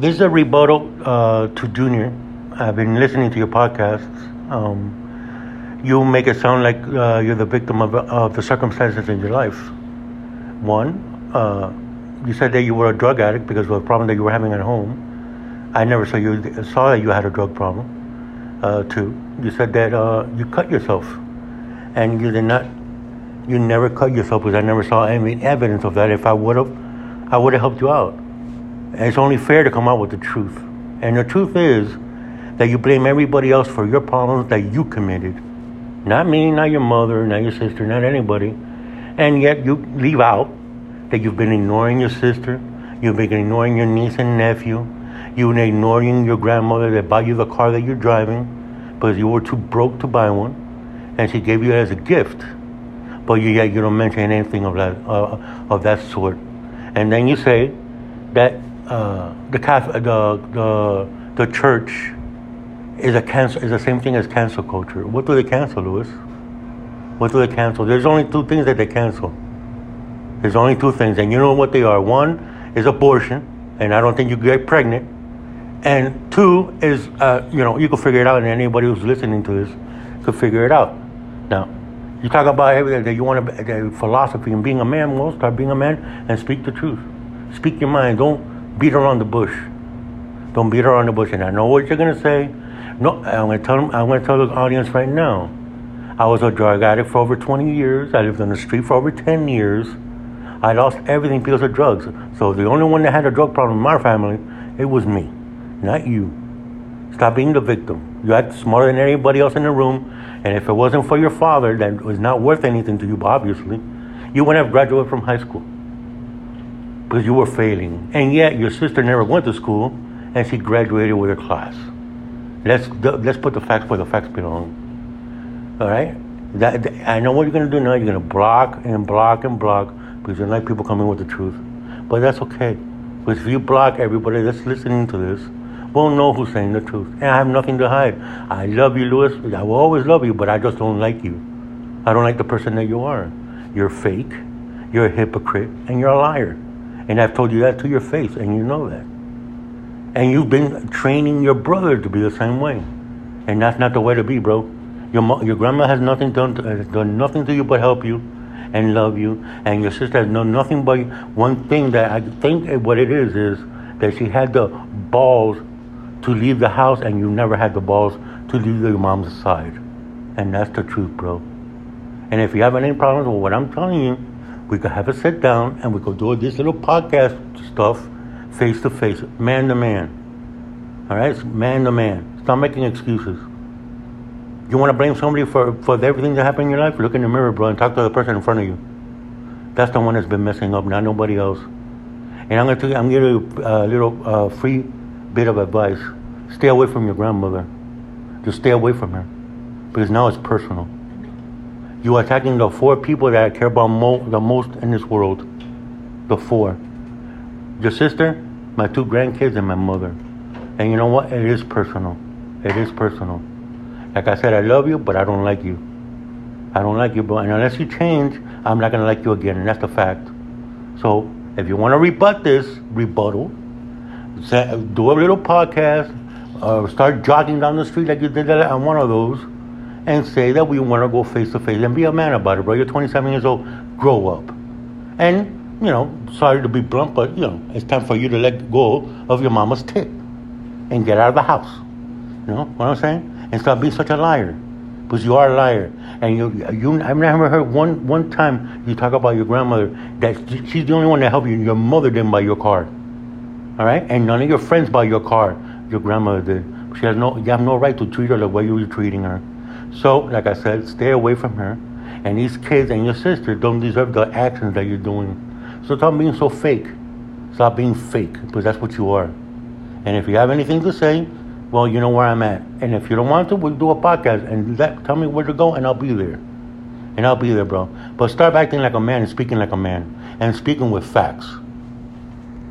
this is a rebuttal uh, to Junior. I've been listening to your podcasts. Um, you make it sound like uh, you're the victim of, of the circumstances in your life. One, uh, you said that you were a drug addict because of a problem that you were having at home. I never saw you saw that you had a drug problem. Uh, two, you said that uh, you cut yourself, and you did not. You never cut yourself because I never saw any evidence of that. If I would have, I would have helped you out. It's only fair to come out with the truth. And the truth is that you blame everybody else for your problems that you committed. Not me, not your mother, not your sister, not anybody. And yet you leave out that you've been ignoring your sister, you've been ignoring your niece and nephew, you've been ignoring your grandmother that bought you the car that you're driving because you were too broke to buy one, and she gave you it as a gift. But you, yet you don't mention anything of that uh, of that sort. And then you say that uh, the, Catholic, the the the church is a cancel is the same thing as cancel culture. What do they cancel, Louis? What do they cancel? There's only two things that they cancel. There's only two things, and you know what they are. One is abortion, and I don't think you get pregnant. And two is, uh, you know, you can figure it out, and anybody who's listening to this could figure it out. Now, you talk about everything that you want to, philosophy and being a man. Well, start being a man and speak the truth. Speak your mind. Don't beat around the bush. Don't beat around the bush. And I know what you're gonna say. No, I'm gonna tell them. I'm gonna tell the audience right now. I was a drug addict for over 20 years. I lived on the street for over 10 years. I lost everything because of drugs. So the only one that had a drug problem in my family, it was me, not you. Stop being the victim. You act smarter than anybody else in the room. And if it wasn't for your father, that was not worth anything to you, obviously, you wouldn't have graduated from high school because you were failing. And yet your sister never went to school, and she graduated with her class. Let's let's put the facts where the facts belong. All right. That, I know what you're gonna do now. You're gonna block and block and block because you don't like people coming with the truth. But that's okay. Because if you block everybody that's listening to this, won't know who's saying the truth. And I have nothing to hide. I love you, Louis. I will always love you, but I just don't like you. I don't like the person that you are. You're fake, you're a hypocrite, and you're a liar. And I've told you that to your face, and you know that. And you've been training your brother to be the same way. And that's not the way to be, bro. Your, mo- your grandma has nothing done, to, has done nothing to you but help you and love you. And your sister has done nothing but one thing that I think what it is is that she had the balls to leave the house and you never had the balls to leave your mom's side. And that's the truth, bro. And if you have any problems with what I'm telling you, we could have a sit down and we could do this little podcast stuff face to face, man to man. All right? Man to man. Stop making excuses. You want to blame somebody for, for everything that happened in your life? Look in the mirror, bro, and talk to the person in front of you. That's the one that's been messing up, not nobody else. And I'm going to tell you, I'm give you a little uh, free bit of advice. Stay away from your grandmother. Just stay away from her. Because now it's personal. You are attacking the four people that I care about mo- the most in this world. The four. Your sister, my two grandkids, and my mother. And you know what? It is personal. It is personal. Like I said, I love you, but I don't like you. I don't like you, but and unless you change, I'm not gonna like you again, and that's the fact. So if you want to rebut this rebuttal, do a little podcast, uh, start jogging down the street like you did on one of those, and say that we want to go face to face and be a man about it, bro. You're 27 years old. Grow up. And you know, sorry to be blunt, but you know, it's time for you to let go of your mama's tit and get out of the house. You know what I'm saying? and stop being such a liar. Because you are a liar. And you, you, I've never heard one, one time you talk about your grandmother that she's the only one that helped you. Your mother didn't buy your car. All right? And none of your friends buy your car. Your grandmother did. She has no, you have no right to treat her the way you were treating her. So, like I said, stay away from her. And these kids and your sister don't deserve the actions that you're doing. So stop being so fake. Stop being fake, because that's what you are. And if you have anything to say, well, you know where I'm at. And if you don't want to, we'll do a podcast and let, tell me where to go, and I'll be there. And I'll be there, bro. But start acting like a man and speaking like a man and speaking with facts.